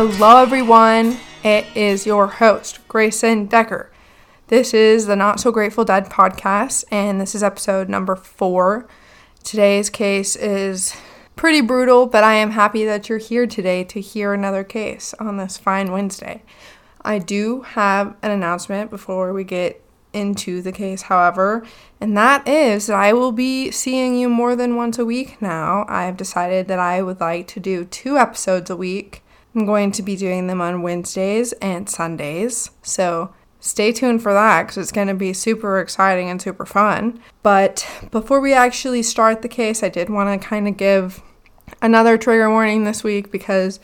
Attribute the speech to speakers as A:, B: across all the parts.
A: Hello, everyone. It is your host, Grayson Decker. This is the Not So Grateful Dead podcast, and this is episode number four. Today's case is pretty brutal, but I am happy that you're here today to hear another case on this fine Wednesday. I do have an announcement before we get into the case, however, and that is that I will be seeing you more than once a week now. I've decided that I would like to do two episodes a week I'm going to be doing them on Wednesdays and Sundays. So stay tuned for that because it's going to be super exciting and super fun. But before we actually start the case, I did want to kind of give another trigger warning this week because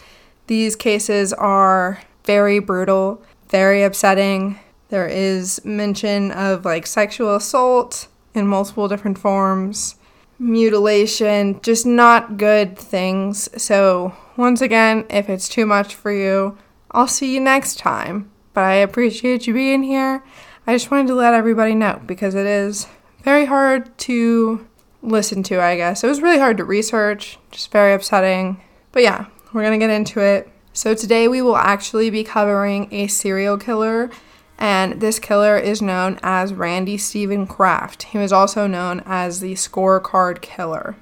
A: these cases are very brutal, very upsetting. There is mention of like sexual assault in multiple different forms, mutilation, just not good things. So once again, if it's too much for you, I'll see you next time. But I appreciate you being here. I just wanted to let everybody know because it is very hard to listen to, I guess. It was really hard to research, just very upsetting. But yeah, we're to get into it. So today we will actually be covering a serial killer, and this killer is known as Randy Steven Kraft. He was also known as the scorecard killer.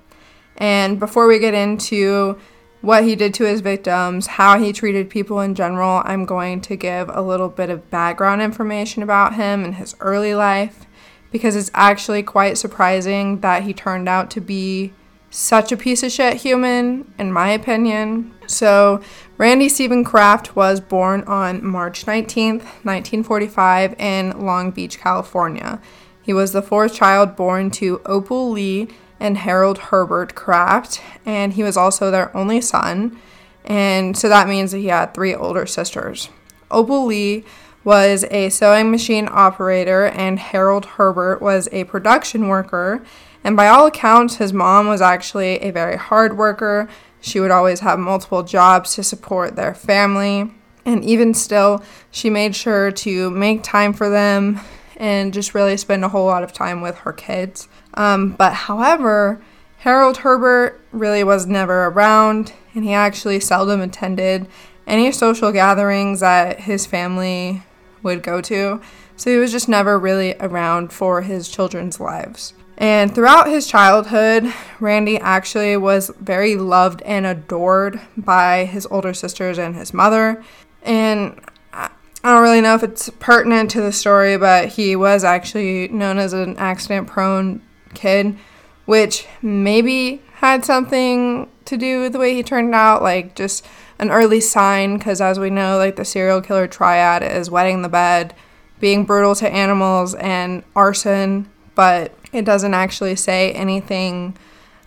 A: And before we get into what he did to his victims, how he treated people in general. I'm going to give a little bit of background information about him and his early life because it's actually quite surprising that he turned out to be such a piece of shit human, in my opinion. So, Randy Steven Kraft was born on March 19th, 1945, in Long Beach, California. He was the fourth child born to Opal Lee and Harold Herbert Kraft, and he was also their only son. And so that means that he had three older sisters. Opal Lee was a sewing machine operator, and Harold Herbert was a production worker. And by all accounts, his mom was actually a very hard worker. She would always have multiple jobs to support their family. And even still, she made sure to make time for them and just really spend a whole lot of time with her kids. Um, but however, Harold Herbert really was never around, and he actually seldom attended any social gatherings that his family would go to. So he was just never really around for his children's lives. And throughout his childhood, Randy actually was very loved and adored by his older sisters and his mother. And I don't really know if it's pertinent to the story, but he was actually known as an accident prone kid, which maybe had something to do with the way he turned out, like just an early sign, because as we know, like the serial killer triad is wetting the bed, being brutal to animals, and arson, but it doesn't actually say anything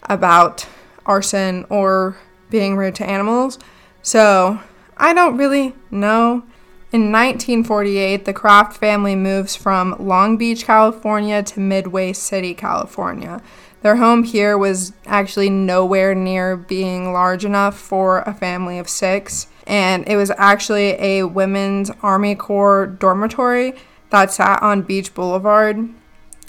A: about arson or being rude to animals. So I don't really know. In 1948, the Kraft family moves from Long Beach, California to Midway City, California. Their home here was actually nowhere near being large enough for a family of six, and it was actually a women's Army Corps dormitory that sat on Beach Boulevard.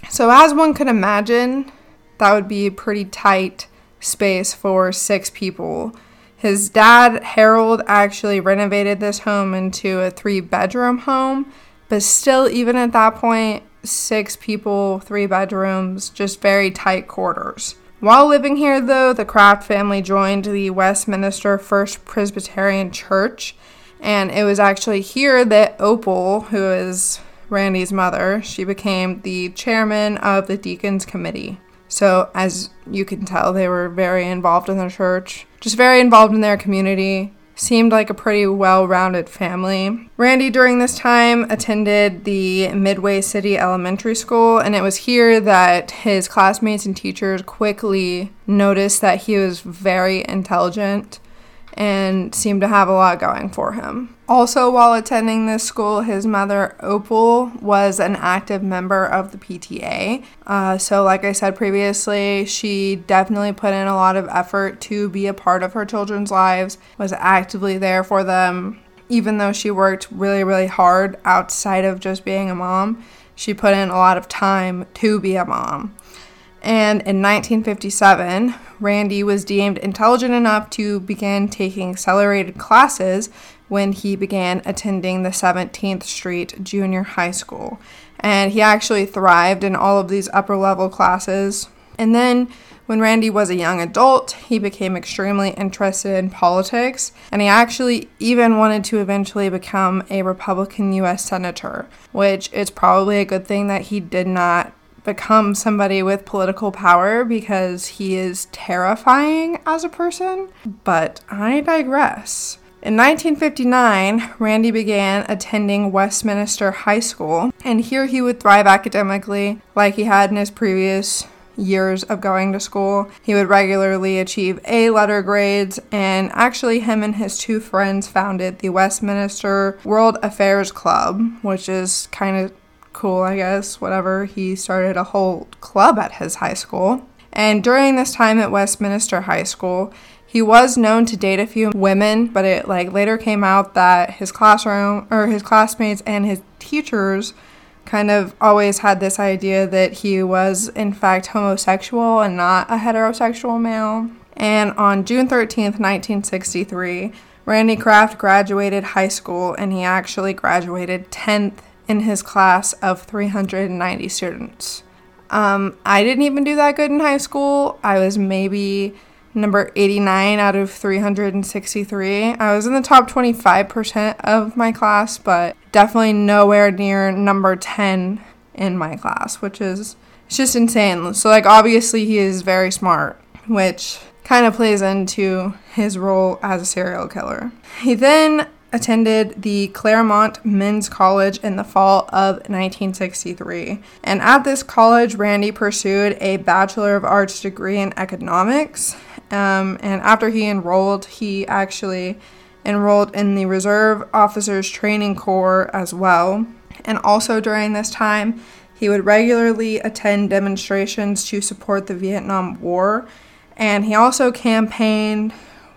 A: So, as one could imagine, that would be a pretty tight space for six people. His dad, Harold, actually renovated this home into a three bedroom home, but still, even at that point, six people, three bedrooms, just very tight quarters. While living here, though, the Kraft family joined the Westminster First Presbyterian Church, and it was actually here that Opal, who is Randy's mother, she became the chairman of the Deacons Committee. So, as you can tell, they were very involved in the church, just very involved in their community. Seemed like a pretty well rounded family. Randy, during this time, attended the Midway City Elementary School, and it was here that his classmates and teachers quickly noticed that he was very intelligent and seemed to have a lot going for him. Also, while attending this school, his mother, Opal, was an active member of the PTA. Uh, so, like I said previously, she definitely put in a lot of effort to be a part of her children's lives, was actively there for them, even though she worked really, really hard outside of just being a mom. She put in a lot of time to be a mom. And in 1957, Randy was deemed intelligent enough to begin taking accelerated classes when he began attending the 17th Street Junior High School. And he actually thrived in all of these upper level classes. And then when Randy was a young adult, he became extremely interested in politics, and he actually even wanted to eventually become a Republican U.S. Senator, which is probably a good thing that he did not become somebody with political power because he is terrifying as a person. But I digress. In 1959, Randy began attending Westminster High School, and here he would thrive academically like he had in his previous years of going to school. He would regularly achieve A letter grades, and actually, him and his two friends founded the Westminster World Affairs Club, which is kind of cool, I guess. Whatever. He started a whole club at his high school. And during this time at Westminster High School, he was known to date a few women, but it like later came out that his classroom or his classmates and his teachers kind of always had this idea that he was, in fact, homosexual and not a heterosexual male. And on June 13th, 1963, Randy Kraft graduated high school and he actually graduated 10th in his class of 390 students. Um, I didn't even do that good in high school. I was maybe number 89 out of 363. I was in the top 25% of my class, but definitely nowhere near number 10 in my class, which is it's just insane. So like obviously he is very smart, which kind of plays into his role as a serial killer. He then attended the Claremont Men's College in the fall of 1963. And at this college, Randy pursued a Bachelor of Arts degree in economics um, and after he enrolled, he actually enrolled in the Reserve Officers Training Corps as well. And also during this time, he would regularly attend demonstrations to support the Vietnam War. And he also campaigned,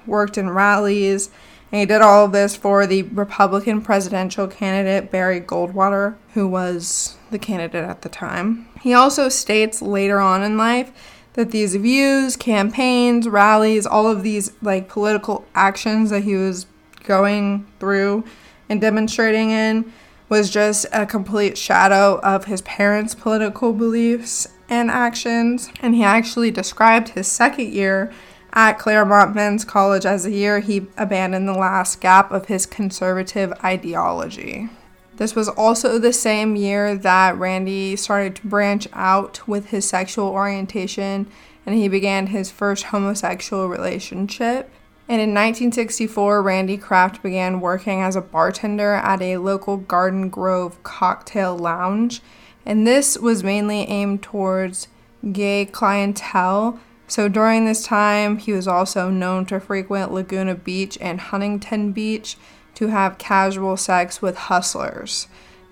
A: worked in rallies, and he did all of this for the Republican presidential candidate Barry Goldwater, who was the candidate at the time. He also states later on in life that these views, campaigns, rallies, all of these like political actions that he was going through and demonstrating in was just a complete shadow of his parents' political beliefs and actions. And he actually described his second year at Claremont Men's College as a year he abandoned the last gap of his conservative ideology. This was also the same year that Randy started to branch out with his sexual orientation and he began his first homosexual relationship. And in 1964, Randy Kraft began working as a bartender at a local Garden Grove cocktail lounge. And this was mainly aimed towards gay clientele. So during this time, he was also known to frequent Laguna Beach and Huntington Beach to have casual sex with hustlers.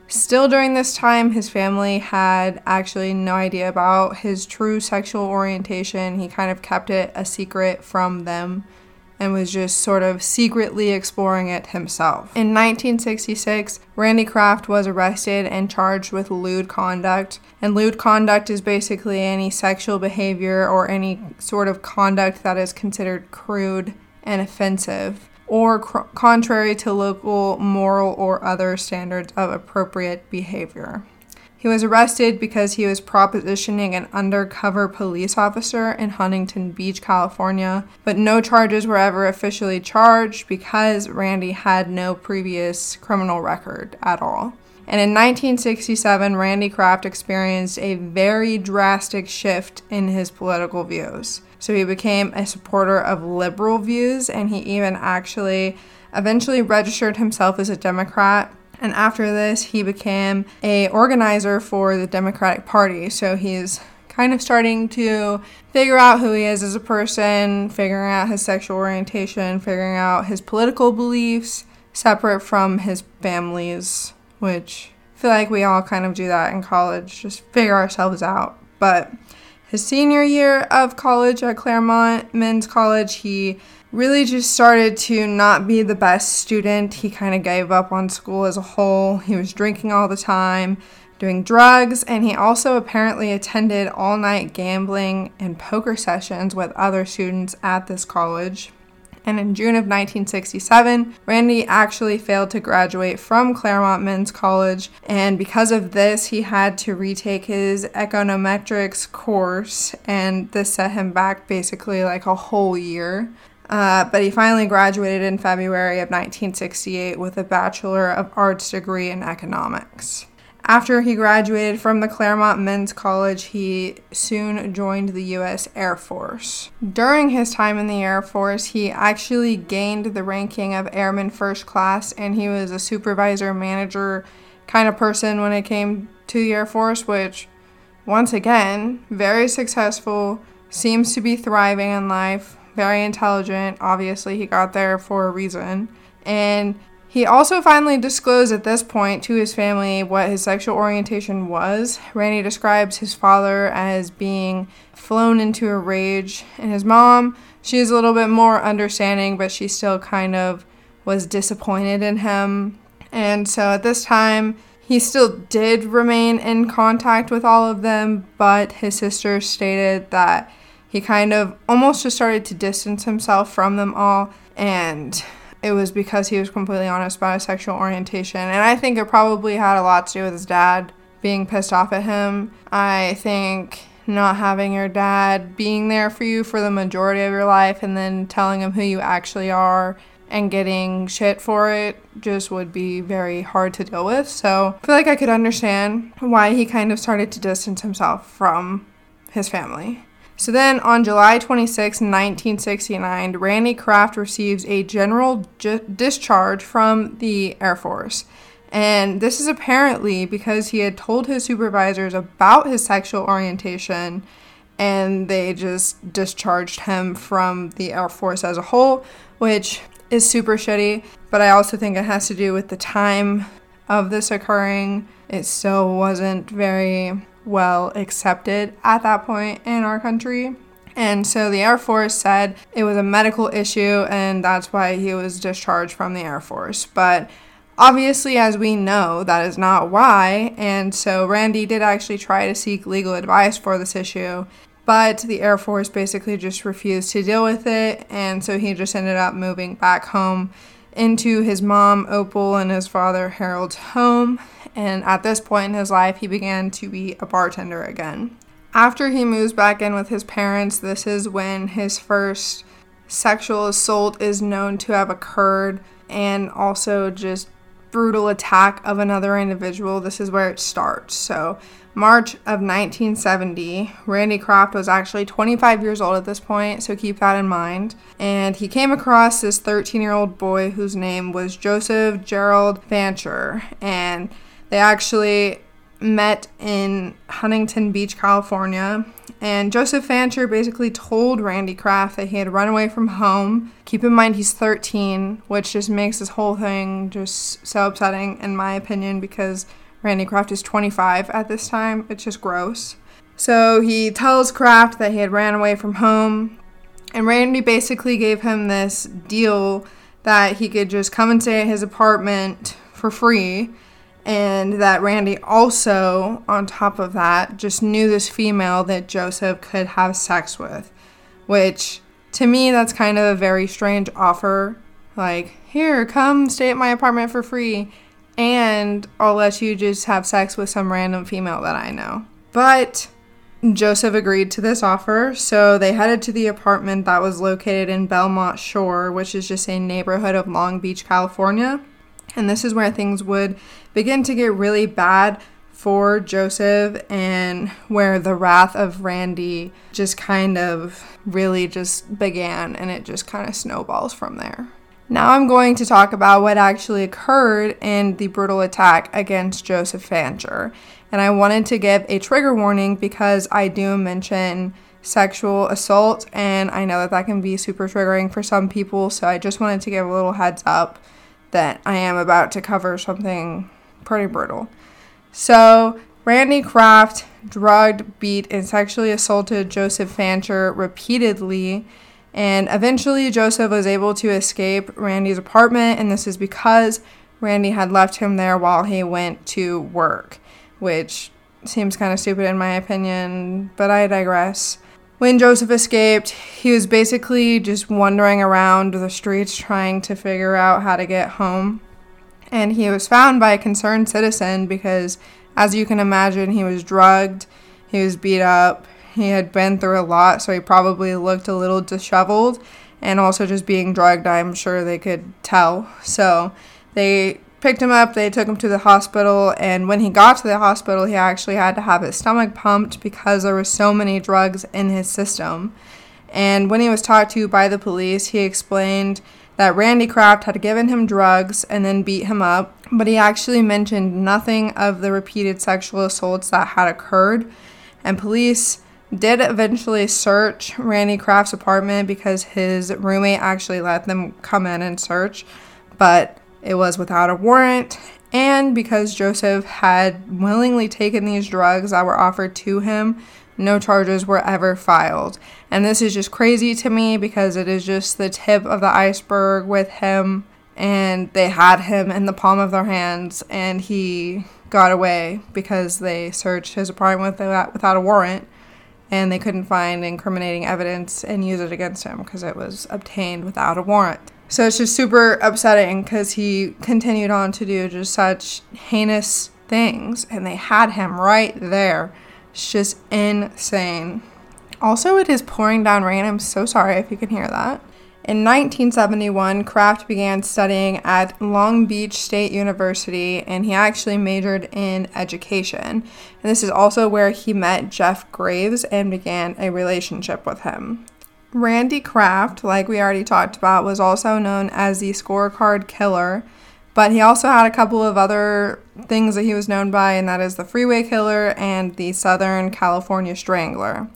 A: Still, during this time, his family had actually no idea about his true sexual orientation. He kind of kept it a secret from them and was just sort of secretly exploring it himself. In 1966, Randy Kraft was arrested and charged with lewd conduct. And lewd conduct is basically any sexual behavior or any sort of conduct that is considered crude and offensive or cr- contrary to local moral or other standards of appropriate behavior. He was arrested because he was propositioning an undercover police officer in Huntington Beach, California, but no charges were ever officially charged because Randy had no previous criminal record at all. And in 1967, Randy Kraft experienced a very drastic shift in his political views. So he became a supporter of liberal views and he even actually eventually registered himself as a Democrat. And after this, he became a organizer for the Democratic Party. So he's kind of starting to figure out who he is as a person, figuring out his sexual orientation, figuring out his political beliefs separate from his family's, which I feel like we all kind of do that in college, just figure ourselves out. But his senior year of college at Claremont Men's College, he really just started to not be the best student. He kind of gave up on school as a whole. He was drinking all the time, doing drugs, and he also apparently attended all night gambling and poker sessions with other students at this college. And in June of 1967, Randy actually failed to graduate from Claremont Men's College, and because of this, he had to retake his econometrics course, and this set him back basically like a whole year. Uh, but he finally graduated in February of 1968 with a Bachelor of Arts degree in economics. After he graduated from the Claremont Men's College, he soon joined the U.S. Air Force. During his time in the Air Force, he actually gained the ranking of Airman First Class, and he was a supervisor manager kind of person when it came to the Air Force, which, once again, very successful, seems to be thriving in life, very intelligent. Obviously, he got there for a reason. And he also finally disclosed at this point to his family what his sexual orientation was. Randy describes his father as being flown into a rage, and his mom, she's a little bit more understanding, but she still kind of was disappointed in him. And so at this time, he still did remain in contact with all of them, but his sister stated that he kind of almost just started to distance himself from them all. And it was because he was completely honest about his sexual orientation. And I think it probably had a lot to do with his dad being pissed off at him. I think not having your dad being there for you for the majority of your life and then telling him who you actually are and getting shit for it just would be very hard to deal with. So I feel like I could understand why he kind of started to distance himself from his family. So then on July 26, 1969, Randy Kraft receives a general ju- discharge from the Air Force. And this is apparently because he had told his supervisors about his sexual orientation and they just discharged him from the Air Force as a whole, which is super shitty. But I also think it has to do with the time of this occurring. It still wasn't very well accepted at that point in our country. And so the Air Force said it was a medical issue and that's why he was discharged from the Air Force. But obviously, as we know, that is not why. And so Randy did actually try to seek legal advice for this issue. But the Air Force basically just refused to deal with it. And so he just ended up moving back home into his mom, Opal, and his father, Harold's home and at this point in his life, he began to be a bartender again. After he moves back in with his parents, this is when his first sexual assault is known to have occurred, and also just brutal attack of another individual. This is where it starts. So, March of 1970, Randy Kraft was actually 25 years old at this point, so keep that in mind. And he came across this 13 year old boy whose name was Joseph Gerald Fancher. And they actually met in Huntington Beach, California. And Joseph Fancher basically told Randy Kraft that he had run away from home. Keep in mind he's 13, which just makes this whole thing just so upsetting, in my opinion, because Randy Kraft is 25 at this time. It's just gross. So he tells Kraft that he had ran away from home. And Randy basically gave him this deal that he could just come and stay at his apartment for free and that Randy also, on top of that, just knew this female that Joseph could have sex with, which to me, that's kind of a very strange offer. Like, here, come stay at my apartment for free, and I'll let you just have sex with some random female that I know. But Joseph agreed to this offer, so they headed to the apartment that was located in Belmont Shore, which is just a neighborhood of Long Beach, California. And this is where things would begin to get really bad for Joseph and where the wrath of Randy just kind of really just began and it just kind of snowballs from there. Now I'm going to talk about what actually occurred in the brutal attack against Joseph Fancher. And I wanted to give a trigger warning because I do mention sexual assault and I know that that can be super triggering for some people, so I just wanted to give a little heads up that I am about to cover something pretty brutal. So, Randy Kraft drugged, beat, and sexually assaulted Joseph Fancher repeatedly. And eventually, Joseph was able to escape Randy's apartment, and this is because Randy had left him there while he went to work. which seems kind of stupid in my opinion, but I digress. When Joseph escaped, he was basically just wandering around the streets trying to figure out how to get home. And he was found by a concerned citizen because, as you can imagine, he was drugged, he was beat up, he had been through a lot, so he probably looked a little disheveled. And also, just being drugged, I'm sure they could tell. So they picked him up, they took him to the hospital, and when he got to the hospital, he actually had to have his stomach pumped because there were so many drugs in his system. And when he was talked to by the police, he explained that Randy Kraft had given him drugs and then beat him up, but he actually mentioned nothing of the repeated sexual assaults that had occurred. And police did eventually search Randy Kraft's apartment because his roommate actually let them come in and search, but it was without a warrant, and because Joseph had willingly taken these drugs that were offered to him, no charges were ever filed. And this is just crazy to me because it is just the tip of the iceberg with him, and they had him in the palm of their hands, and he got away because they searched his apartment without, without a warrant and they couldn't find incriminating evidence and use it against him because it was obtained without a warrant. So it's just super upsetting because he continued on to do just such heinous things, and they had him right there. It's just insane. Also, it is pouring down rain. I'm so sorry if you can hear that. In 1971, Kraft began studying at Long Beach State University and he actually majored in education. And this is also where he met Jeff Graves and began a relationship with him. Randy Kraft, like we already talked about, was also known as the scorecard killer, but he also had a couple of other things that he was known by, and that is the freeway killer and the Southern California strangler.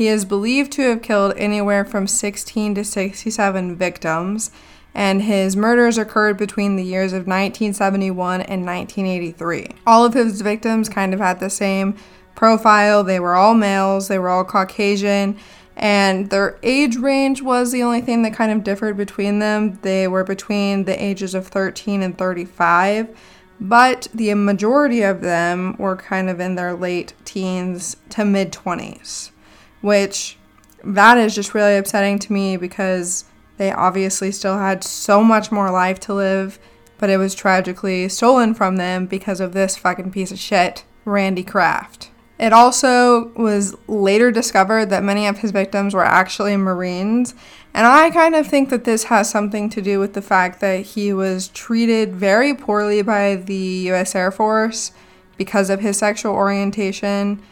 A: He is believed to have killed anywhere from 16 to 67 victims, and his murders occurred between the years of 1971 and 1983. All of his victims kind of had the same profile. They were all males, they were all Caucasian, and their age range was the only thing that kind of differed between them. They were between the ages of 13 and 35, but the majority of them were kind of in their late teens to mid 20s, which that is just really upsetting to me because they obviously still had so much more life to live, but it was tragically stolen from them because of this fucking piece of shit, Randy Kraft. It also was later discovered that many of his victims were actually Marines. And I kind of think that this has something to do with the fact that he was treated very poorly by the US Air Force because of his sexual orientation.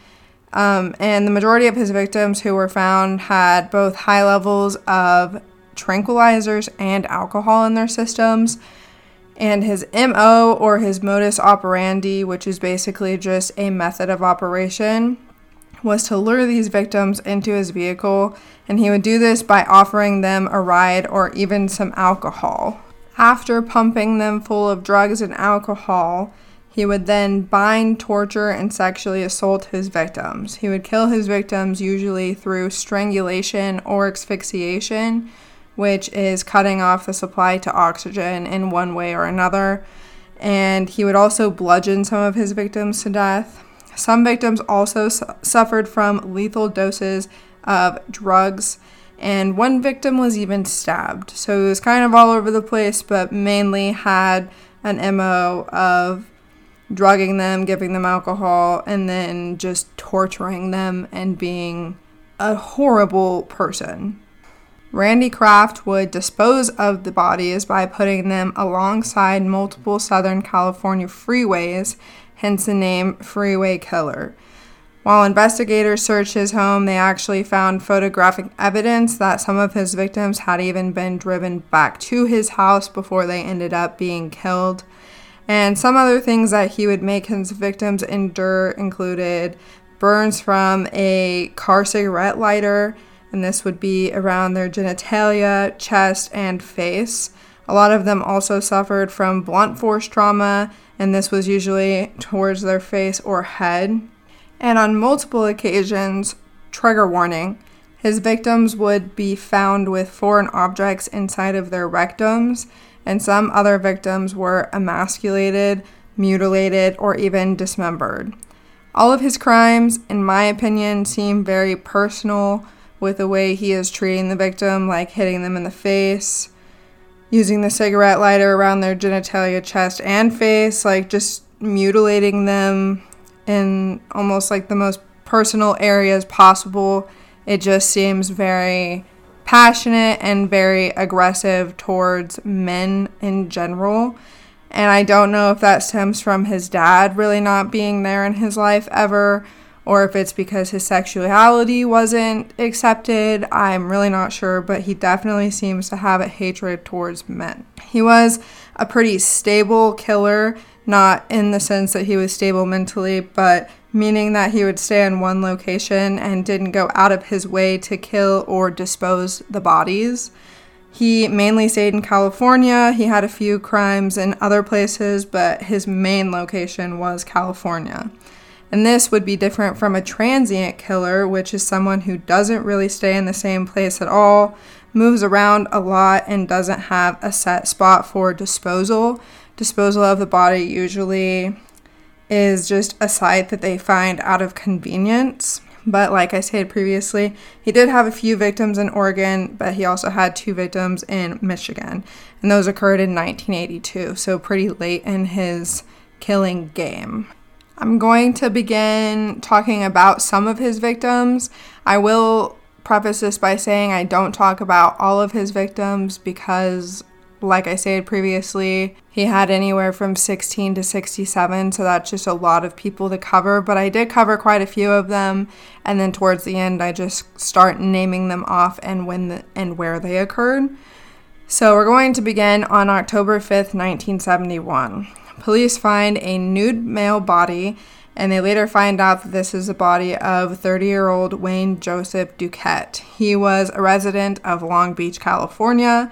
A: Um, and the majority of his victims who were found had both high levels of tranquilizers and alcohol in their systems. And his MO or his modus operandi, which is basically just a method of operation, was to lure these victims into his vehicle, and he would do this by offering them a ride or even some alcohol. After pumping them full of drugs and alcohol, he would then bind, torture, and sexually assault his victims. He would kill his victims usually through strangulation or asphyxiation, which is cutting off the supply to oxygen in one way or another. And he would also bludgeon some of his victims to death. Some victims also su- suffered from lethal doses of drugs, and one victim was even stabbed. So it was kind of all over the place, but mainly had an MO of drugging them, giving them alcohol, and then just torturing them and being a horrible person. Randy Kraft would dispose of the bodies by putting them alongside multiple Southern California freeways, hence the name Freeway Killer. While investigators searched his home, they actually found photographic evidence that some of his victims had even been driven back to his house before they ended up being killed. And some other things that he would make his victims endure included burns from a car cigarette lighter and this would be around their genitalia, chest, and face. A lot of them also suffered from blunt force trauma, and this was usually towards their face or head. And on multiple occasions, trigger warning, his victims would be found with foreign objects inside of their rectums, and some other victims were emasculated, mutilated, or even dismembered. All of his crimes, in my opinion, seem very personal with the way he is treating the victim, like hitting them in the face, using the cigarette lighter around their genitalia, chest, and face, like just mutilating them in almost like the most personal areas possible. It just seems very passionate and very aggressive towards men in general. And I don't know if that stems from his dad really not being there in his life ever or if it's because his sexuality wasn't accepted. I'm really not sure, but he definitely seems to have a hatred towards men. He was a pretty stable killer, not in the sense that he was stable mentally, but meaning that he would stay in one location and didn't go out of his way to kill or dispose the bodies. He mainly stayed in California. He had a few crimes in other places, but his main location was California. And this would be different from a transient killer, which is someone who doesn't really stay in the same place at all, moves around a lot, and doesn't have a set spot for disposal. Disposal of the body usually is just a site that they find out of convenience. But like I said previously, he did have a few victims in Oregon, but he also had two victims in Michigan. And those occurred in 1982, so pretty late in his killing game. I'm going to begin talking about some of his victims. I will preface this by saying I don't talk about all of his victims because, like I said previously, he had anywhere from 16 to 67, so that's just a lot of people to cover. But I did cover quite a few of them, and then towards the end, I just start naming them off and when the, and where they occurred. So we're going to begin on October 5th, 1971. Police find a nude male body, and they later find out that this is the body of 30 year old Wayne Joseph Dukette. He was a resident of Long Beach, California.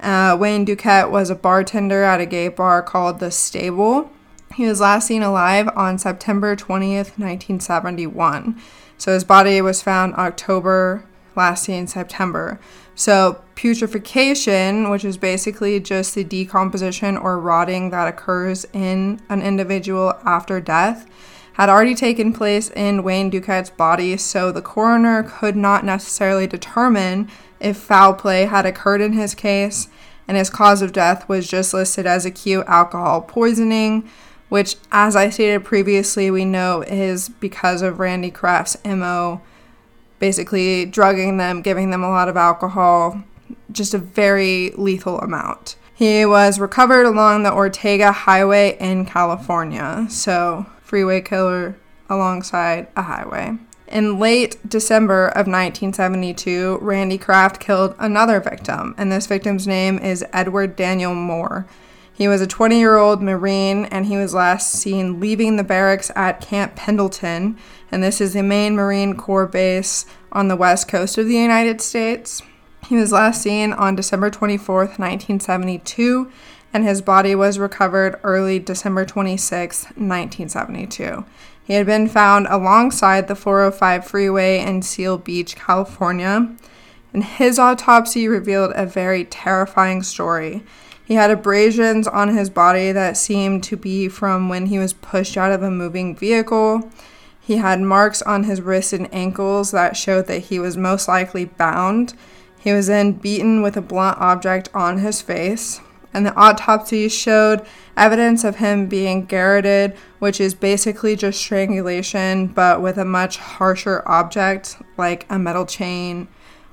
A: Uh, Wayne Dukette was a bartender at a gay bar called The Stable. He was last seen alive on September 20th, 1971. So his body was found October, last seen September. So, putrefaction, which is basically just the decomposition or rotting that occurs in an individual after death, had already taken place in Wayne Dukette's body, so the coroner could not necessarily determine if foul play had occurred in his case, and his cause of death was just listed as acute alcohol poisoning, which, as I stated previously, we know is because of Randy Kraft's MO basically drugging them, giving them a lot of alcohol, just a very lethal amount. He was recovered along the Ortega Highway in California, so freeway killer alongside a highway. In late December of 1972, Randy Kraft killed another victim, and this victim's name is Edward Daniel Moore. He was a 20 year old Marine and he was last seen leaving the barracks at Camp Pendleton, and this is the main Marine Corps base on the west coast of the United States. He was last seen on December 24th, 1972, and his body was recovered early December 26, 1972. He had been found alongside the 405 freeway in Seal Beach, California, and his autopsy revealed a very terrifying story. He had abrasions on his body that seemed to be from when he was pushed out of a moving vehicle. He had marks on his wrists and ankles that showed that he was most likely bound. He was then beaten with a blunt object on his face. And the autopsy showed evidence of him being garroted, which is basically just strangulation, but with a much harsher object like a metal chain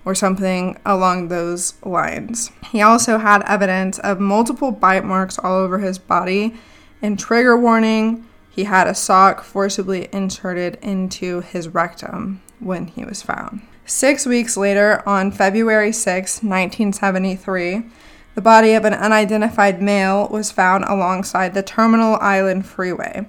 A: or something along those lines. He also had evidence of multiple bite marks all over his body, and trigger warning, he had a sock forcibly inserted into his rectum when he was found. Six weeks later, on February 6, 1973, the body of an unidentified male was found alongside the Terminal Island Freeway.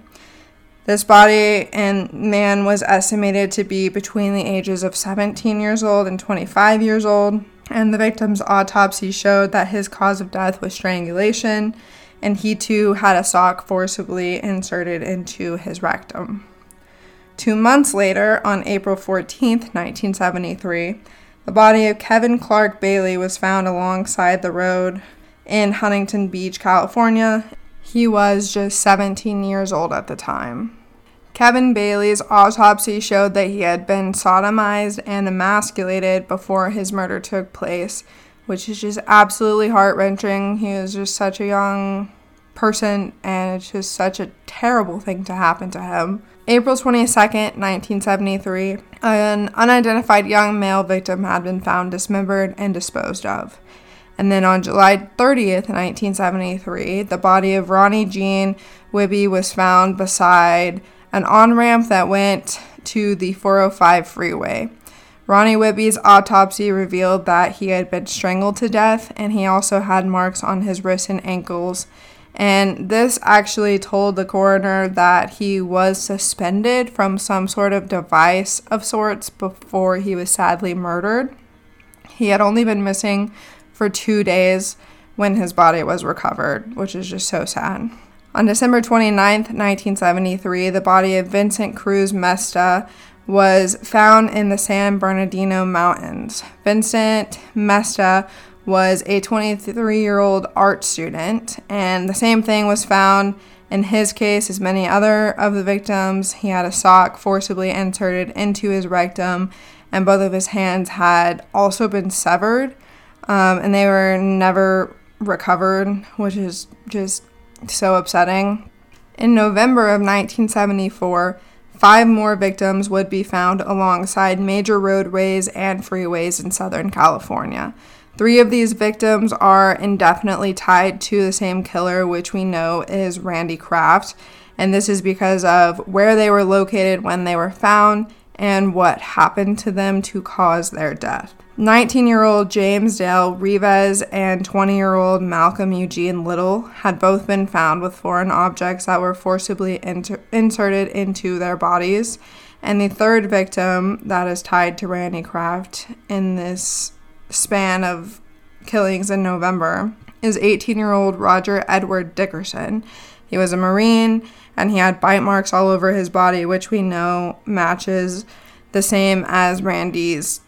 A: This body and man was estimated to be between the ages of 17 years old and 25 years old, and the victim's autopsy showed that his cause of death was strangulation, and he too had a sock forcibly inserted into his rectum. Two months later, on April 14, 1973, the body of Kevin Clark Bailey was found alongside the road in Huntington Beach, California, he was just 17 years old at the time. Kevin Bailey's autopsy showed that he had been sodomized and emasculated before his murder took place, which is just absolutely heart wrenching. He was just such a young person, and it's just such a terrible thing to happen to him. April 22nd, 1973, an unidentified young male victim had been found dismembered and disposed of. And then on July 30th, 1973, the body of Ronnie Gene Wiebe was found beside an on ramp that went to the 405 freeway. Ronnie Wiebe's autopsy revealed that he had been strangled to death and he also had marks on his wrists and ankles. And this actually told the coroner that he was suspended from some sort of device of sorts before he was sadly murdered. He had only been missing for two days when his body was recovered, which is just so sad. On December 29, 1973, the body of Vincent Cruz Mesta was found in the San Bernardino Mountains. Vincent Mesta was a 23 year old art student, and the same thing was found in his case as many other of the victims. He had a sock forcibly inserted into his rectum, and both of his hands had also been severed, um, and they were never recovered, which is just so upsetting. In November of 1974, five more victims would be found alongside major roadways and freeways in Southern California. Three of these victims are indefinitely tied to the same killer, which we know is Randy Kraft, and this is because of where they were located when they were found and what happened to them to cause their death. 19 year old James Dale Reeves and 20 year old Malcolm Eugene Little had both been found with foreign objects that were forcibly inter- inserted into their bodies. And the third victim that is tied to Randy Kraft in this span of killings in November is 18 year old Roger Edward Dickerson. He was a Marine and he had bite marks all over his body, which we know matches the same as Randy's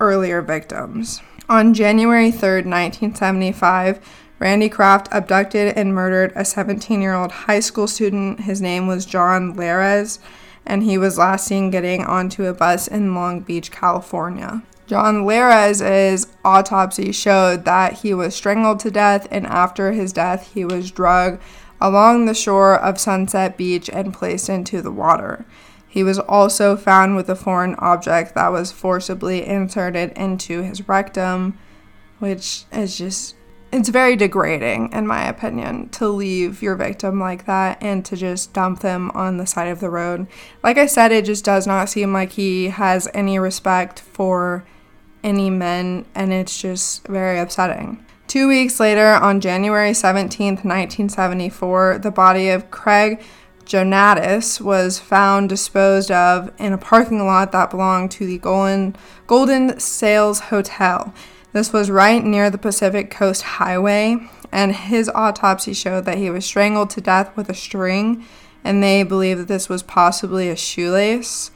A: earlier victims. On January 3rd, 1975, Randy Kraft abducted and murdered a 17 year old high school student. His name was John Leras, and he was last seen getting onto a bus in Long Beach, California. John Leras's autopsy showed that he was strangled to death, and after his death, he was drugged along the shore of Sunset Beach and placed into the water. He was also found with a foreign object that was forcibly inserted into his rectum, which is just it's very degrading in my opinion to leave your victim like that and to just dump them on the side of the road. Like I said, it just does not seem like he has any respect for any men, and it's just very upsetting. Two weeks later, on January 17th, 1974, the body of Craig Jonaitis was found disposed of in a parking lot that belonged to the Golden, Golden Sails Hotel. This was right near the Pacific Coast Highway, and his autopsy showed that he was strangled to death with a string, and they believe that this was possibly a shoelace.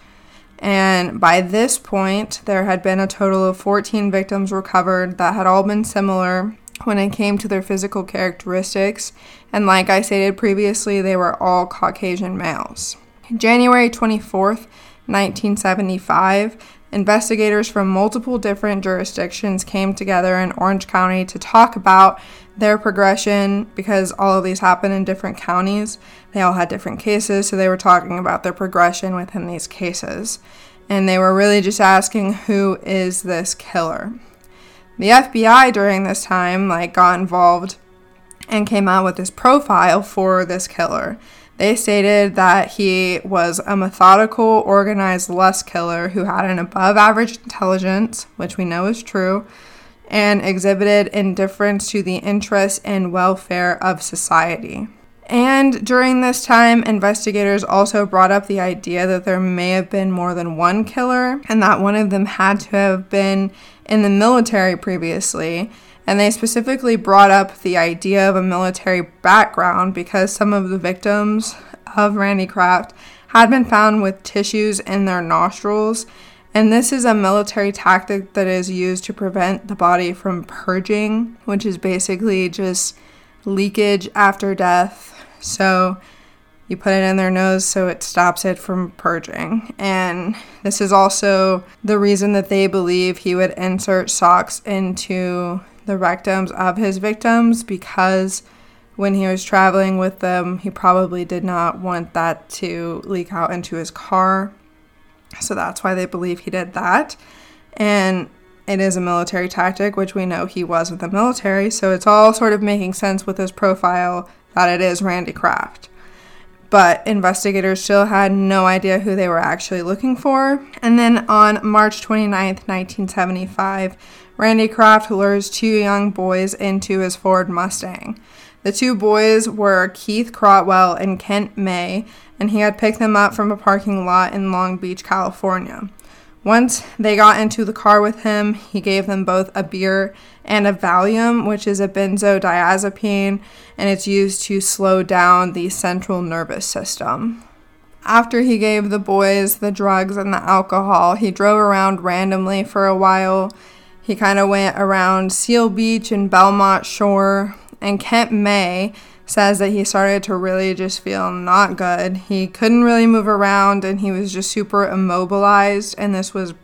A: And by this point, there had been a total of 14 victims recovered that had all been similar when it came to their physical characteristics. And like I stated previously, they were all Caucasian males. January 24th, 1975, investigators from multiple different jurisdictions came together in Orange County to talk about their progression because all of these happen in different counties. They all had different cases, so they were talking about their progression within these cases. And they were really just asking who is this killer? The FBI during this time like got involved and came out with this profile for this killer. They stated that he was a methodical, organized lust killer who had an above average intelligence, which we know is true, and exhibited indifference to the interests and welfare of society. And during this time, investigators also brought up the idea that there may have been more than one killer and that one of them had to have been in the military previously. And they specifically brought up the idea of a military background because some of the victims of Randy Kraft had been found with tissues in their nostrils and this is a military tactic that is used to prevent the body from purging, which is basically just leakage after death. So You put it in their nose so it stops it from purging. And this is also the reason that they believe he would insert socks into the rectums of his victims because when he was traveling with them, he probably did not want that to leak out into his car. So that's why they believe he did that. And it is a military tactic, which we know he was with the military. So it's all sort of making sense with his profile that it is Randy Kraft. But investigators still had no idea who they were actually looking for. And then on March 29th, 1975, Randy Kraft lures two young boys into his Ford Mustang. The two boys were Keith Crotwell and Kent May, and he had picked them up from a parking lot in Long Beach, California. Once they got into the car with him, he gave them both a beer and a Valium, which is a benzodiazepine, and it's used to slow down the central nervous system. After he gave the boys the drugs and the alcohol, he drove around randomly for a while. He kind of went around Seal Beach and Belmont Shore, and Kent May says that he started to really just feel not good. He couldn't really move around and he was just super immobilized, and this was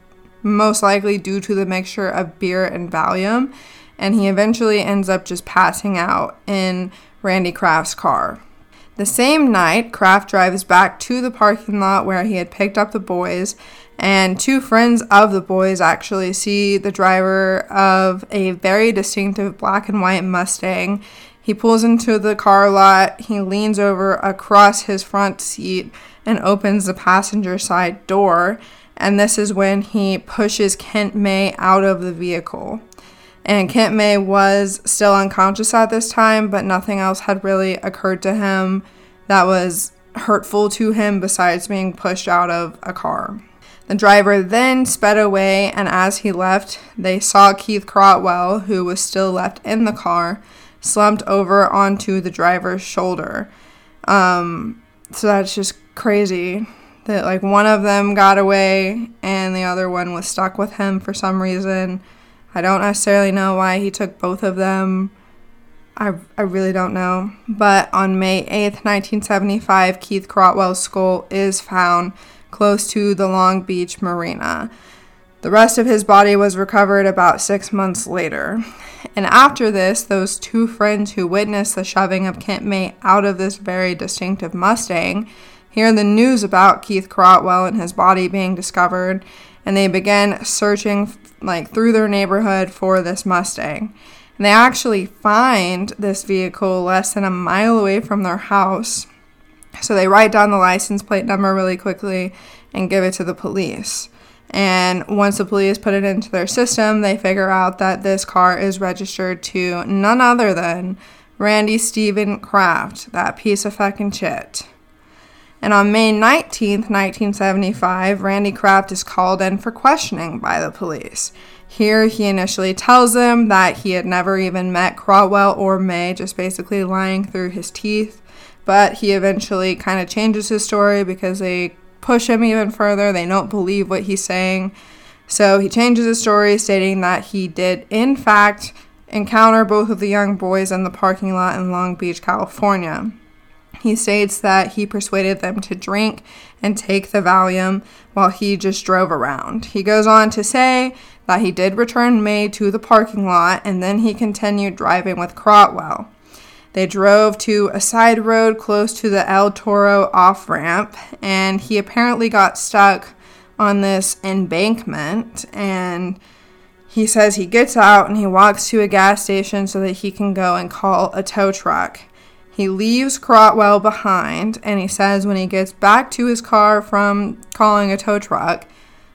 A: most likely due to the mixture of beer and Valium. And he eventually ends up just passing out in Randy Kraft's car. The same night, Kraft drives back to the parking lot where he had picked up the boys, and two friends of the boys actually see the driver of a very distinctive black and white Mustang he pulls into the car lot, he leans over across his front seat and opens the passenger side door. And this is when he pushes Kent May out of the vehicle. And Kent May was still unconscious at this time, but nothing else had really occurred to him that was hurtful to him besides being pushed out of a car. The driver then sped away, and as he left, they saw Keith Crotwell, who was still left in the car, slumped over onto the driver's shoulder. Um, so that's just crazy that like one of them got away and the other one was stuck with him for some reason. I don't necessarily know why he took both of them. I, I really don't know. But on May 8th, 1975, Keith Crotwell's skull is found close to the Long Beach Marina. The rest of his body was recovered about six months later. And after this, those two friends who witnessed the shoving of Kent May out of this very distinctive Mustang hear the news about Keith Crotwell and his body being discovered, and they begin searching like through their neighborhood for this Mustang. And they actually find this vehicle less than a mile away from their house. So they write down the license plate number really quickly and give it to the police. And once the police put it into their system, they figure out that this car is registered to none other than Randy Steven Kraft, that piece of fucking shit. And on May 19th, 1975, Randy Kraft is called in for questioning by the police. Here, he initially tells them that he had never even met Crotwell or May, just basically lying through his teeth. But he eventually kind of changes his story because they push him even further. They don't believe what he's saying. So he changes his story, stating that he did, in fact, encounter both of the young boys in the parking lot in Long Beach, California. He states that he persuaded them to drink and take the Valium while he just drove around. He goes on to say that he did return May to the parking lot and then he continued driving with Crotwell. They drove to a side road close to the El Toro off ramp, and he apparently got stuck on this embankment. And he says he gets out and he walks to a gas station so that he can go and call a tow truck. He leaves Crotwell behind, and he says when he gets back to his car from calling a tow truck,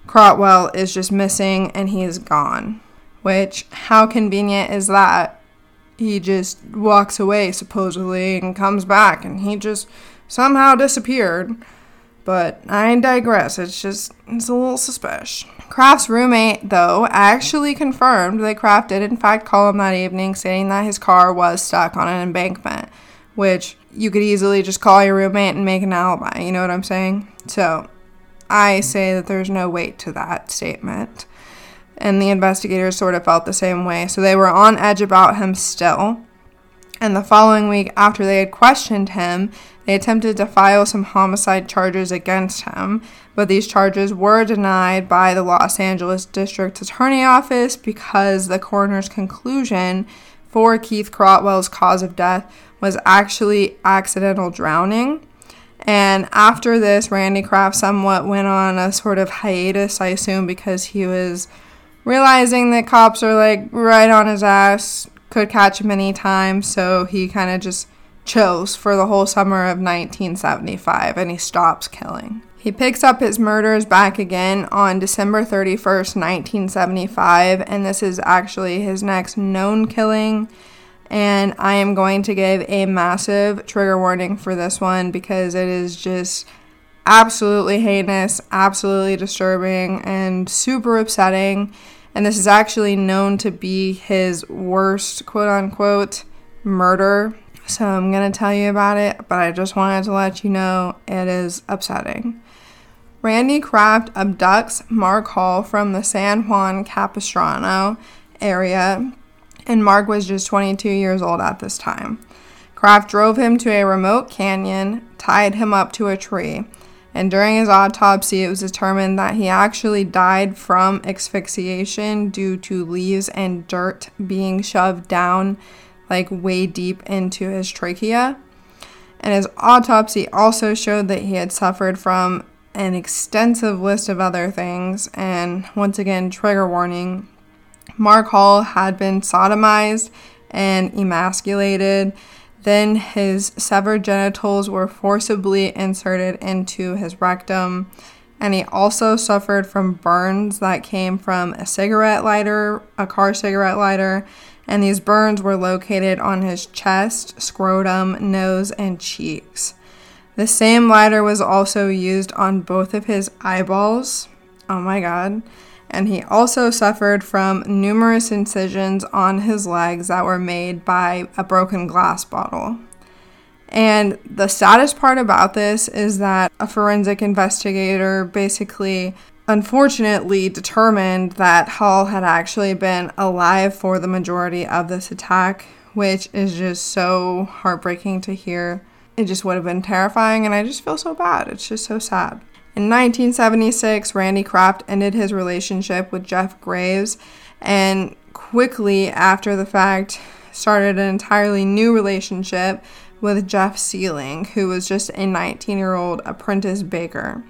A: Crotwell is just missing and he is gone. Which, how convenient is that? He just walks away supposedly and comes back and he just somehow disappeared. But I digress. It's just it's a little suspicious. Kraft's roommate, though, actually confirmed that Kraft did in fact call him that evening, saying that his car was stuck on an embankment, which you could easily just call your roommate and make an alibi. You know what I'm saying? So I say that there's no weight to that statement and the investigators sort of felt the same way. So they were on edge about him still. And the following week, after they had questioned him, They attempted to file some homicide charges against him, but these charges were denied by the Los Angeles District Attorney Office because the coroner's conclusion for Keith Crotwell's cause of death was actually accidental drowning. And after this, Randy Kraft somewhat went on a sort of hiatus, I assume, because he was realizing that cops are like right on his ass, could catch him anytime. So he kind of just chills for the whole summer of 1975 and he stops killing. He picks up his murders back again on December 31st, 1975, and this is actually his next known killing. And I am going to give a massive trigger warning for this one because it is just absolutely heinous, absolutely disturbing, and super upsetting. And this is actually known to be his worst, quote unquote, murder. So I'm going to tell you about it, but I just wanted to let you know it is upsetting. Randy Kraft abducts Mark Hall from the San Juan Capistrano area, and Mark was just 22 years old at this time. Kraft drove him to a remote canyon, tied him up to a tree, and during his autopsy, it was determined that he actually died from asphyxiation due to leaves and dirt being shoved down like way deep into his trachea. And his autopsy also showed that he had suffered from an extensive list of other things. And once again, trigger warning Mark Hall had been sodomized and emasculated. Then his severed genitals were forcibly inserted into his rectum. And he also suffered from burns that came from a cigarette lighter, a car cigarette lighter, and these burns were located on his chest, scrotum, nose, and cheeks. The same lighter was also used on both of his eyeballs. Oh my god. And he also suffered from numerous incisions on his legs that were made by a broken glass bottle. And the saddest part about this is that a forensic investigator basically, unfortunately, determined that Hall had actually been alive for the majority of this attack, which is just so heartbreaking to hear it just would have been terrifying, and I just feel so bad. It's just so sad. In 1976, Randy Kraft ended his relationship with Jeff Graves, and quickly after the fact, started an entirely new relationship with Jeff Seelig, who was just a 19 year old apprentice baker.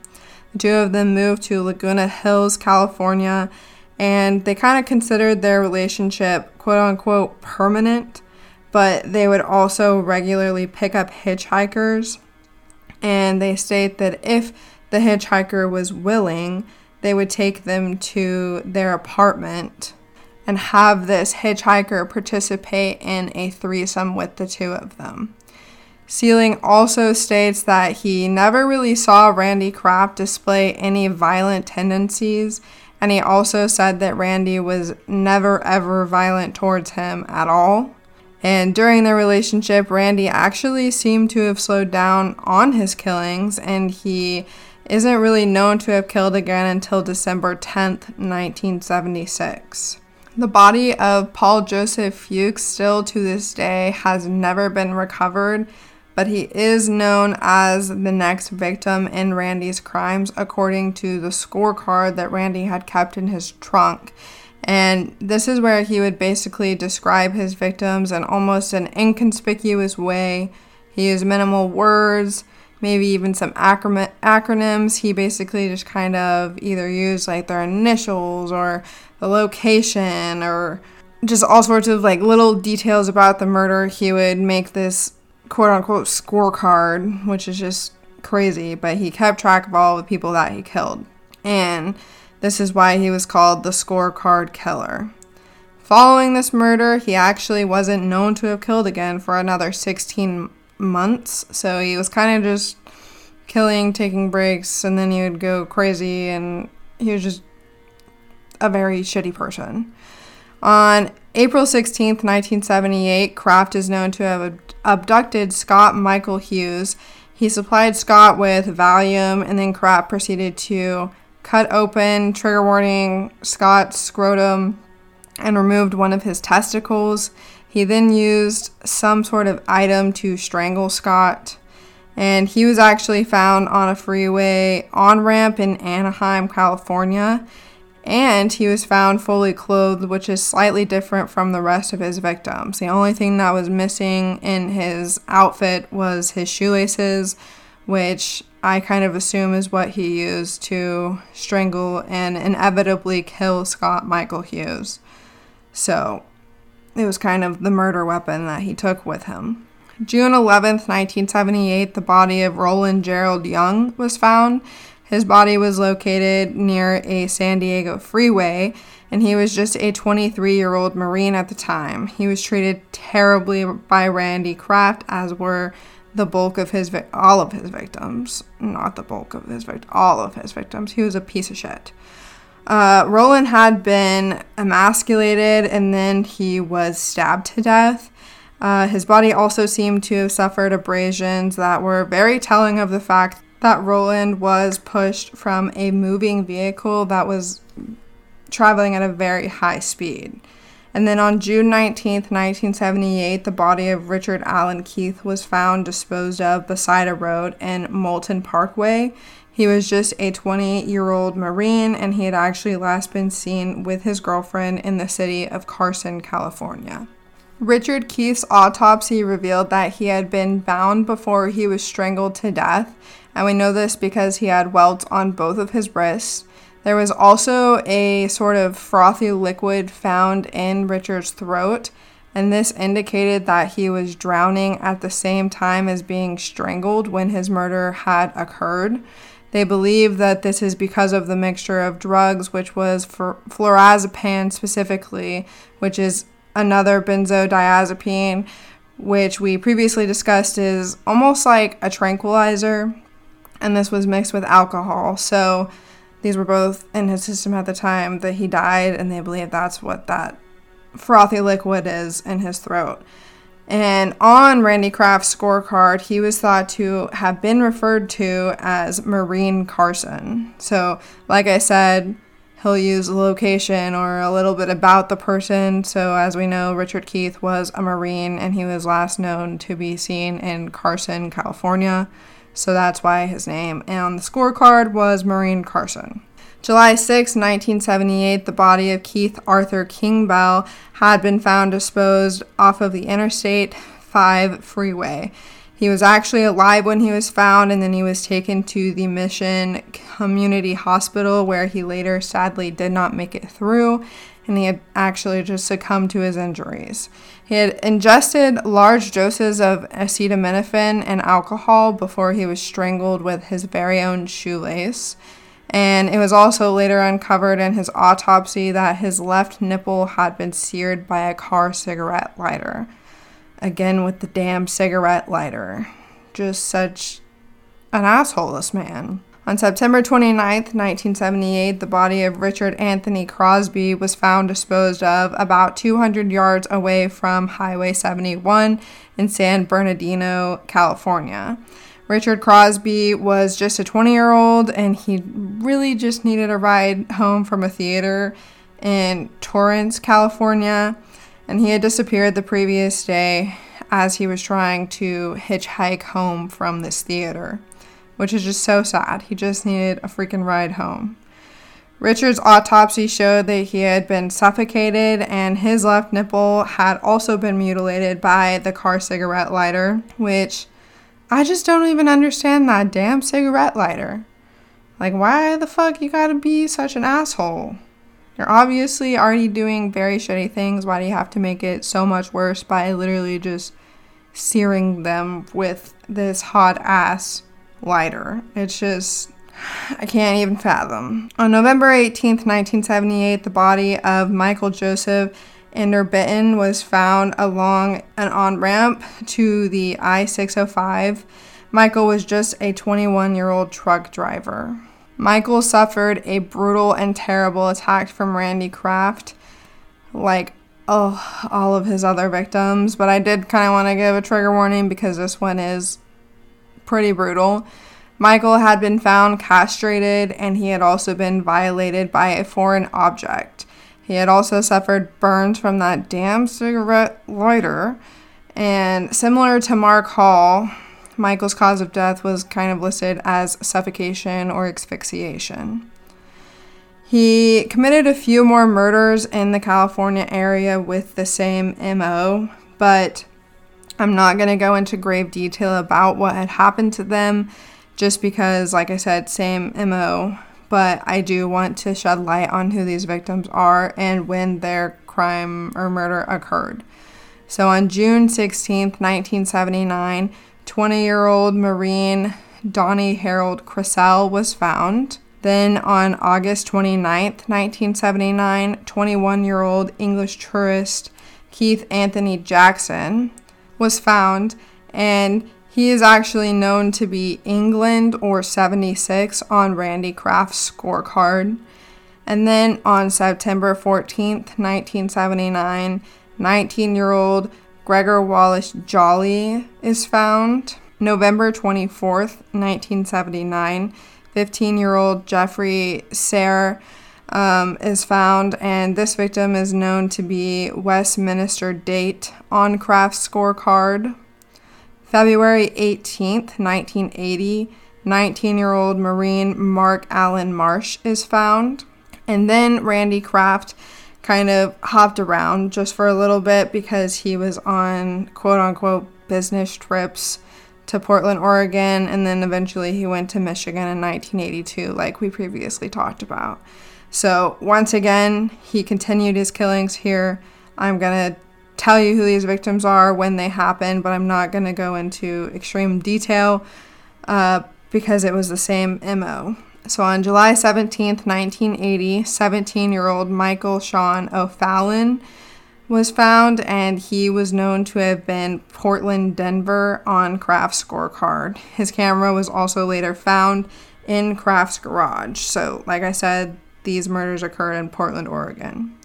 A: The two of them moved to Laguna Hills, California, and they kind of considered their relationship quote unquote permanent but they would also regularly pick up hitchhikers. And they state that if the hitchhiker was willing, they would take them to their apartment and have this hitchhiker participate in a threesome with the two of them. Seelig also states that he never really saw Randy Kraft display any violent tendencies, and he also said that Randy was never ever violent towards him at all. And during their relationship, Randy actually seemed to have slowed down on his killings, and he isn't really known to have killed again until December 10th, 1976. The body of Paul Joseph Fuchs, still to this day, has never been recovered, but he is known as the next victim in Randy's crimes, according to the scorecard that Randy had kept in his trunk. And this is where he would basically describe his victims in almost an inconspicuous way. He used minimal words, maybe even some acronyms. He basically just kind of either used like their initials or the location or just all sorts of like little details about the murder. He would make this quote unquote scorecard, which is just crazy, but he kept track of all the people that he killed. And this is why he was called the scorecard killer. Following this murder, he actually wasn't known to have killed again for another 16 months. So he was kind of just killing, taking breaks, and then he would go crazy, and he was just a very shitty person. On April 16th, 1978, Kraft is known to have abducted Scott Michael Hughes. He supplied Scott with Valium, and then Kraft proceeded to cut open, trigger warning, Scott's scrotum, and removed one of his testicles. He then used some sort of item to strangle Scott. And he was actually found on a freeway on ramp in Anaheim, California. And he was found fully clothed, which is slightly different from the rest of his victims. The only thing that was missing in his outfit was his shoelaces, which I kind of assume is what he used to strangle and inevitably kill Scott Michael Hughes. So it was kind of the murder weapon that he took with him. June 11th, 1978, the body of Roland Gerald Young was found. His body was located near a San Diego freeway, and he was just a 23 year old Marine at the time. He was treated terribly by Randy Kraft, as were the bulk of his vi- all of his victims, not the bulk of his victims, all of his victims. He was a piece of shit. Uh, Roland had been emasculated and then he was stabbed to death. Uh, his body also seemed to have suffered abrasions that were very telling of the fact that Roland was pushed from a moving vehicle that was traveling at a very high speed. And then on June 19th, 1978, the body of Richard Allen Keith was found disposed of beside a road in Moulton Parkway. He was just a 28 year old Marine and he had actually last been seen with his girlfriend in the city of Carson, California. Richard Keith's autopsy revealed that he had been bound before he was strangled to death, and we know this because he had welts on both of his wrists. There was also a sort of frothy liquid found in Richard's throat, and this indicated that he was drowning at the same time as being strangled when his murder had occurred. They believe that this is because of the mixture of drugs, which was for flurazepam specifically, which is another benzodiazepine, which we previously discussed is almost like a tranquilizer, and this was mixed with alcohol. So these were both in his system at the time that he died, and they believe that's what that frothy liquid is in his throat. And on Randy Kraft's scorecard, he was thought to have been referred to as Marine Carson. So, like I said, he'll use location or a little bit about the person. So, as we know, Richard Keith was a Marine and he was last known to be seen in Carson, California. So that's why his name on the scorecard was Marine Carson. July 6, 1978, the body of Keith Arthur Klingbeil had been found disposed off of the Interstate 5 freeway. He was actually alive when he was found, and then he was taken to the Mission Community Hospital, where he later sadly did not make it through, and he had actually just succumbed to his injuries. He had ingested large doses of acetaminophen and alcohol before he was strangled with his very own shoelace. And it was also later uncovered in his autopsy that his left nipple had been seared by a car cigarette lighter. Again, with the damn cigarette lighter. Just such an asshole, this man. On September 29, 1978, the body of Richard Anthony Crosby was found disposed of about 200 yards away from Highway 71 in San Bernardino, California. Richard Crosby was just a 20 year old and he really just needed a ride home from a theater in Torrance, California. And he had disappeared the previous day as he was trying to hitchhike home from this theater which is just so sad. He just needed a freaking ride home. Richard's autopsy showed that he had been suffocated and his left nipple had also been mutilated by the car cigarette lighter, which I just don't even understand that damn cigarette lighter. Like, why the fuck you gotta be such an asshole? You're obviously already doing very shitty things. Why do you have to make it so much worse by literally just searing them with this hot ass lighter. It's just, I can't even fathom. On November 18th, 1978, the body of Michael Joseph Inderbieten was found along an on ramp to the I 605. Michael was just a 21 year old truck driver. Michael suffered a brutal and terrible attack from Randy Kraft, like oh, all of his other victims. But I did kind of want to give a trigger warning because this one is pretty brutal. Michael had been found castrated and he had also been violated by a foreign object. He had also suffered burns from that damn cigarette lighter. And similar to Mark Hall, Michael's cause of death was kind of listed as suffocation or asphyxiation. He committed a few more murders in the California area with the same MO, but I'm not going to go into grave detail about what had happened to them just because, like I said, same MO. But I do want to shed light on who these victims are and when their crime or murder occurred. So on June 16, 1979, 20 year old Marine Donnie Harold Crisel was found. Then on August 29, 1979, 21 year old English tourist Keith Anthony Jackson was found, and he is actually known to be England or 76 on Randy Kraft's scorecard. And then on September 14th, 1979, 19 year old Gregor Wallace Jolly is found. November 24th, 1979, 15 year old Jeffrey Sayre um, is found, and this victim is known to be Westminster Date on Kraft's scorecard. February 18th, 1980, 19 year old Marine Mark Allen Marsh is found. And then Randy Kraft kind of hopped around just for a little bit because he was on quote unquote business trips to Portland, Oregon, and then eventually he went to Michigan in 1982, like we previously talked about. So, once again, he continued his killings here. I'm going to tell you who these victims are when they happen, but I'm not going to go into extreme detail uh, because it was the same MO. So, on July 17th, 1980, 17 year old Michael Sean O'Fallon was found, and he was known to have been Portland Denver on Kraft's scorecard. His camera was also later found in Kraft's garage. So, like I said, these murders occurred in Portland, Oregon.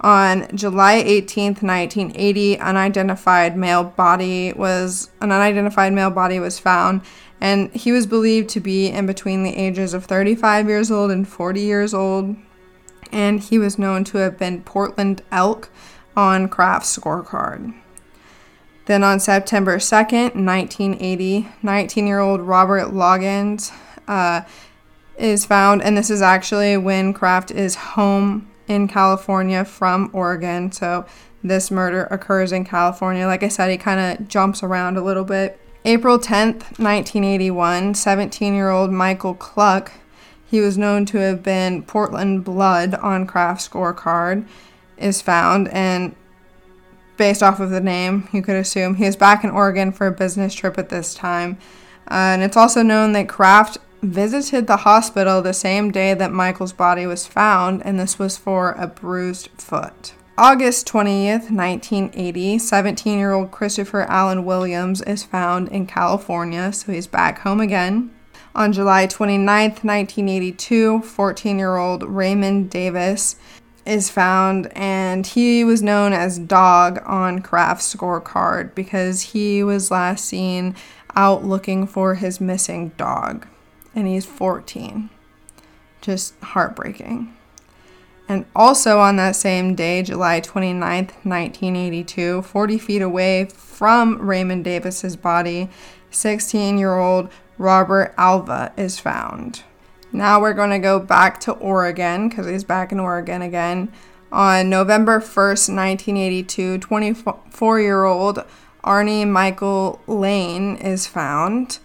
A: On July 18th, 1980, unidentified male body was an unidentified male body was found and he was believed to be in between the ages of 35 years old and 40 years old and he was known to have been Portland Elk on Kraft's scorecard. Then on September 2nd, 1980, 19 year old Robert Loggins uh, is found, and this is actually when Kraft is home in California from Oregon. So this murder occurs in California. Like I said, he kind of jumps around a little bit. April 10th, 1981, 17 year old Michael Cluck, he was known to have been Portland Blood on Kraft's scorecard, is found. And based off of the name, you could assume he was back in Oregon for a business trip at this time. Uh, and it's also known that Kraft visited the hospital the same day that Michael's body was found, and this was for a bruised foot. August 20th, 1980, 17 year old Christopher Allen Williams is found in California, so he's back home again. On July 29th, 1982, 14 year old Raymond Davis is found, and he was known as Dog on Kraft's scorecard because he was last seen out looking for his missing dog and he's 14. Just heartbreaking. And also on that same day, July 29th, 1982, 40 feet away from Raymond Davis's body, 16 year old Robert Alva is found. Now we're going to go back to Oregon because he's back in Oregon again. On November 1st, 1982, 24 year old Arnie Michael Lane is found.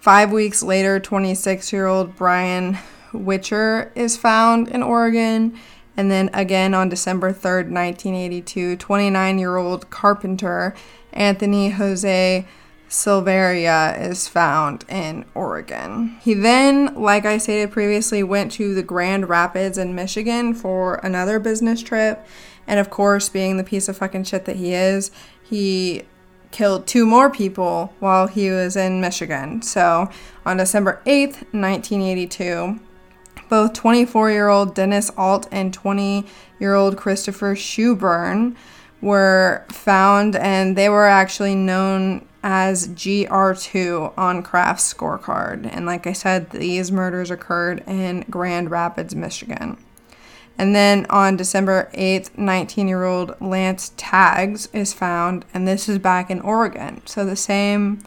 A: Five weeks later, 26 year old Brian Whitcher is found in Oregon. And then again on December 3rd, 1982, 29 year old carpenter Anthony Jose Silveria is found in Oregon. He then, like I stated previously, went to the Grand Rapids in Michigan for another business trip. And of course, being the piece of fucking shit that he is, he killed two more people while he was in Michigan. So on December 8th, 1982, both 24 year old Dennis Alt and 20 year old Christopher Shuburn were found, and they were actually known as GR2 on Kraft's scorecard. And like I said, these murders occurred in Grand Rapids, Michigan. And then on December 8th, 19 year old Lance Taggs is found, and this is back in Oregon. So the same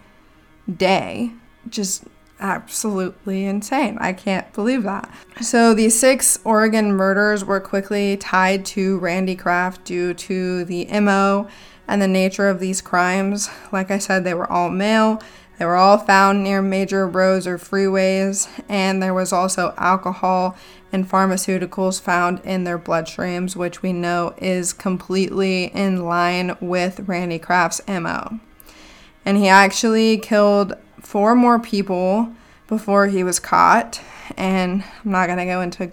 A: day. Just absolutely insane. I can't believe that. So, these six Oregon murders were quickly tied to Randy Kraft due to the MO and the nature of these crimes. Like I said, they were all male. They were all found near major roads or freeways, and there was also alcohol and pharmaceuticals found in their bloodstreams, which we know is completely in line with Randy Kraft's MO. And he actually killed four more people before he was caught. And I'm not going to go into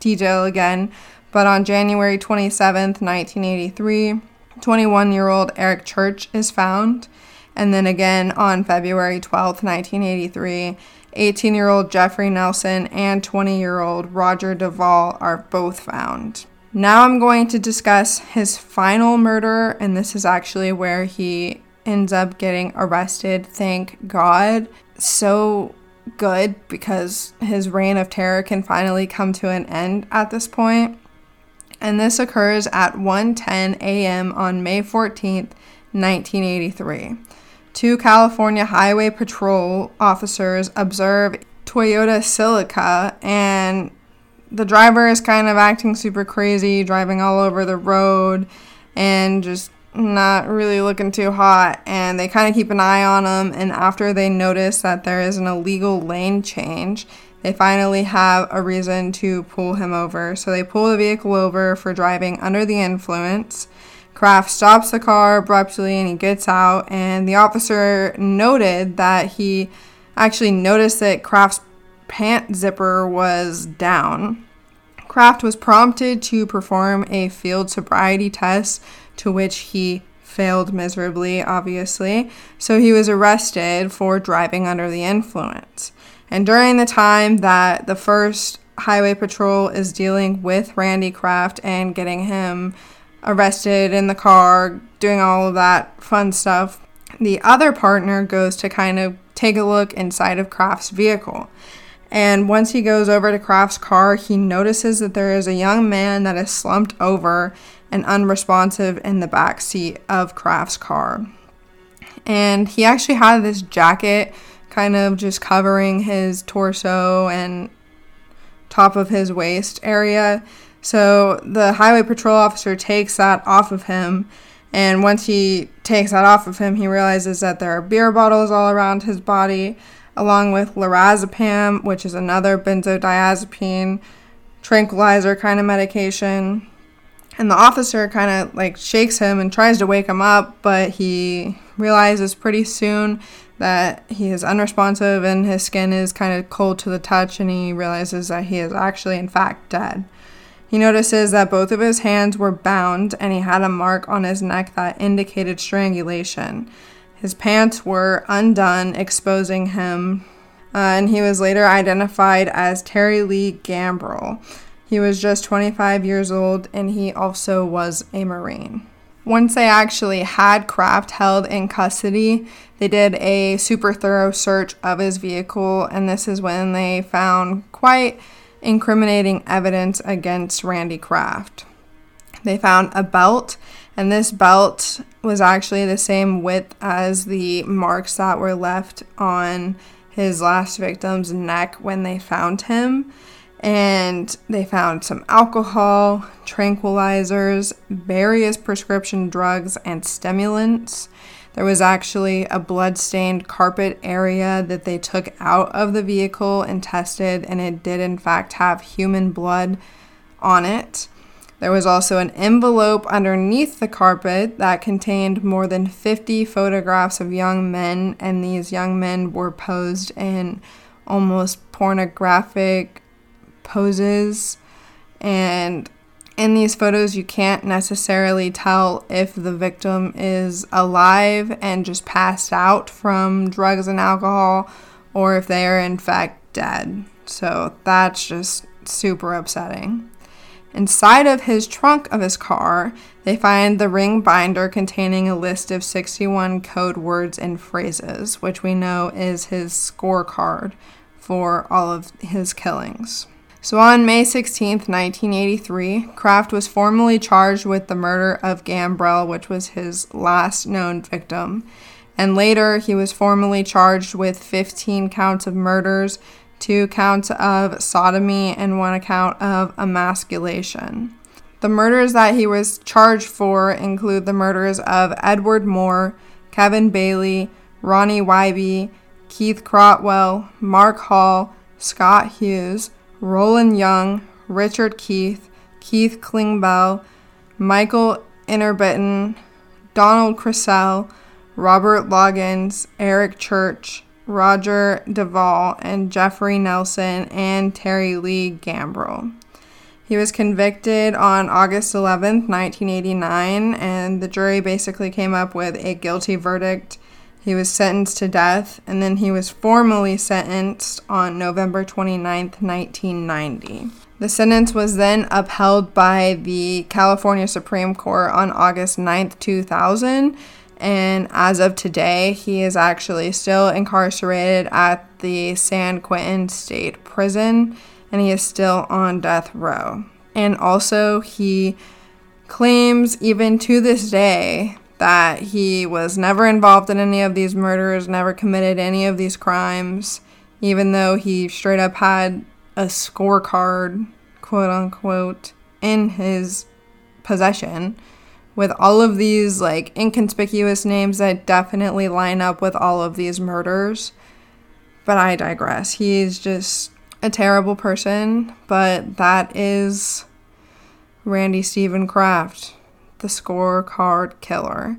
A: detail again, but on January 27th, 1983, 21 year old Eric Church is found. And then again on February 12th, 1983, 18 year old Jeffrey Nelson and 20 year old Roger DeVaul are both found. Now I'm going to discuss his final murder, and this is actually where he ends up getting arrested. Thank God. So good because his reign of terror can finally come to an end at this point. And this occurs at 1:10 a.m. on May 14th, 1983. Two California Highway Patrol officers observe Toyota Celica, and the driver is kind of acting super crazy, driving all over the road and just not really looking too hot and they kind of keep an eye on him and after they notice that there is an illegal lane change they finally have a reason to pull him over. So they pull the vehicle over for driving under the influence kraft stops the car abruptly and he gets out and the officer noted that he actually noticed that kraft's pant zipper was down kraft was prompted to perform a field sobriety test to which he failed miserably, obviously. So he was arrested for driving under the influence. And during the time that the first highway patrol is dealing with Randy Kraft and getting him arrested in the car, doing all of that fun stuff, the other partner goes to kind of take a look inside of Kraft's vehicle. And once he goes over to Kraft's car, he notices that there is a young man that is slumped over and unresponsive in the back seat of Kraft's car. And he actually had this jacket kind of just covering his torso and top of his waist area. So the highway patrol officer takes that off of him. And once he takes that off of him, he realizes that there are beer bottles all around his body, along with lorazepam, which is another benzodiazepine tranquilizer kind of medication. And the officer kind of like shakes him and tries to wake him up, but he realizes pretty soon that he is unresponsive and his skin is kind of cold to the touch, and he realizes that he is actually, in fact, dead. He notices that both of his hands were bound and he had a mark on his neck that indicated strangulation. His pants were undone, exposing him, uh, and he was later identified as Terry Lee Gambrel. He was just 25 years old and he also was a Marine. Once they actually had Kraft held in custody, they did a super thorough search of his vehicle, and this is when they found quite incriminating evidence against Randy Kraft. They found a belt, and this belt was actually the same width as the marks that were left on his last victim's neck when they found him and they found some alcohol, tranquilizers, various prescription drugs, and stimulants. There was actually a blood-stained carpet area that they took out of the vehicle and tested, and it did, in fact, have human blood on it. There was also an envelope underneath the carpet that contained more than 50 photographs of young men, and these young men were posed in almost pornographic poses. And in these photos, you can't necessarily tell if the victim is alive and just passed out from drugs and alcohol or if they are in fact dead. So that's just super upsetting. Inside of his trunk of his car, they find the ring binder containing a list of 61 code words and phrases, which we know is his scorecard for all of his killings. So on May 16, 1983, Kraft was formally charged with the murder of Gambrel, which was his last known victim. And later, he was formally charged with 15 counts of murders, two counts of sodomy, and one account of emasculation. The murders that he was charged for include the murders of Edward Moore, Kevin Bailey, Ronnie Wiebe, Keith Crotwell, Mark Hall, Scott Hughes, Roland Young, Richard Keith, Keith Klingbeil, Michael Inderbieten, Donald Crisel, Robert Loggins, Eric Church, Roger DeVaul, and Jeffrey Nelson and Terry Lee Gambrel. He was convicted on August 11th, 1989, and the jury basically came up with a guilty verdict. He was sentenced to death, and then he was formally sentenced on November 29th, 1990. The sentence was then upheld by the California Supreme Court on August 9th, 2000. And as of today, he is actually still incarcerated at the San Quentin State Prison and he is still on death row. And also, he claims, even to this day, that he was never involved in any of these murders, never committed any of these crimes, even though he straight up had a scorecard, quote unquote, in his possession with all of these like inconspicuous names that definitely line up with all of these murders. But I digress. He's just a terrible person, but that is Randy Steven Kraft, the scorecard killer.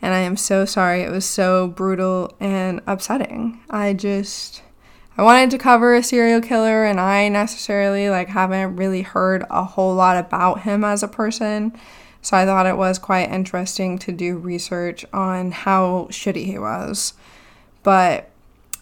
A: And I am so sorry. It was so brutal and upsetting. I just I wanted to cover a serial killer and I necessarily like haven't really heard a whole lot about him as a person. So I thought it was quite interesting to do research on how shitty he was. But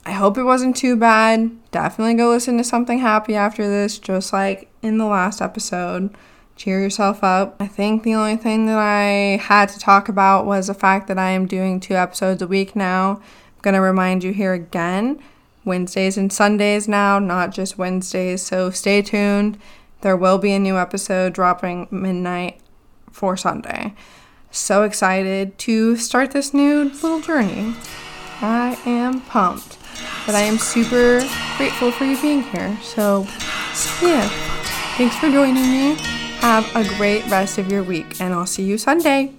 A: I hope it wasn't too bad. Definitely go listen to something happy after this, just like in the last episode. Cheer yourself up. I think the only thing that I had to talk about was the fact that I am doing two episodes a week now. I'm going to remind you here again Wednesdays and Sundays now, not just Wednesdays. So stay tuned. There will be a new episode dropping midnight for Sunday. So excited to start this new little journey. I am pumped, but I am super grateful for you being here. So, yeah, thanks for joining me. Have a great rest of your week, and I'll see you Sunday.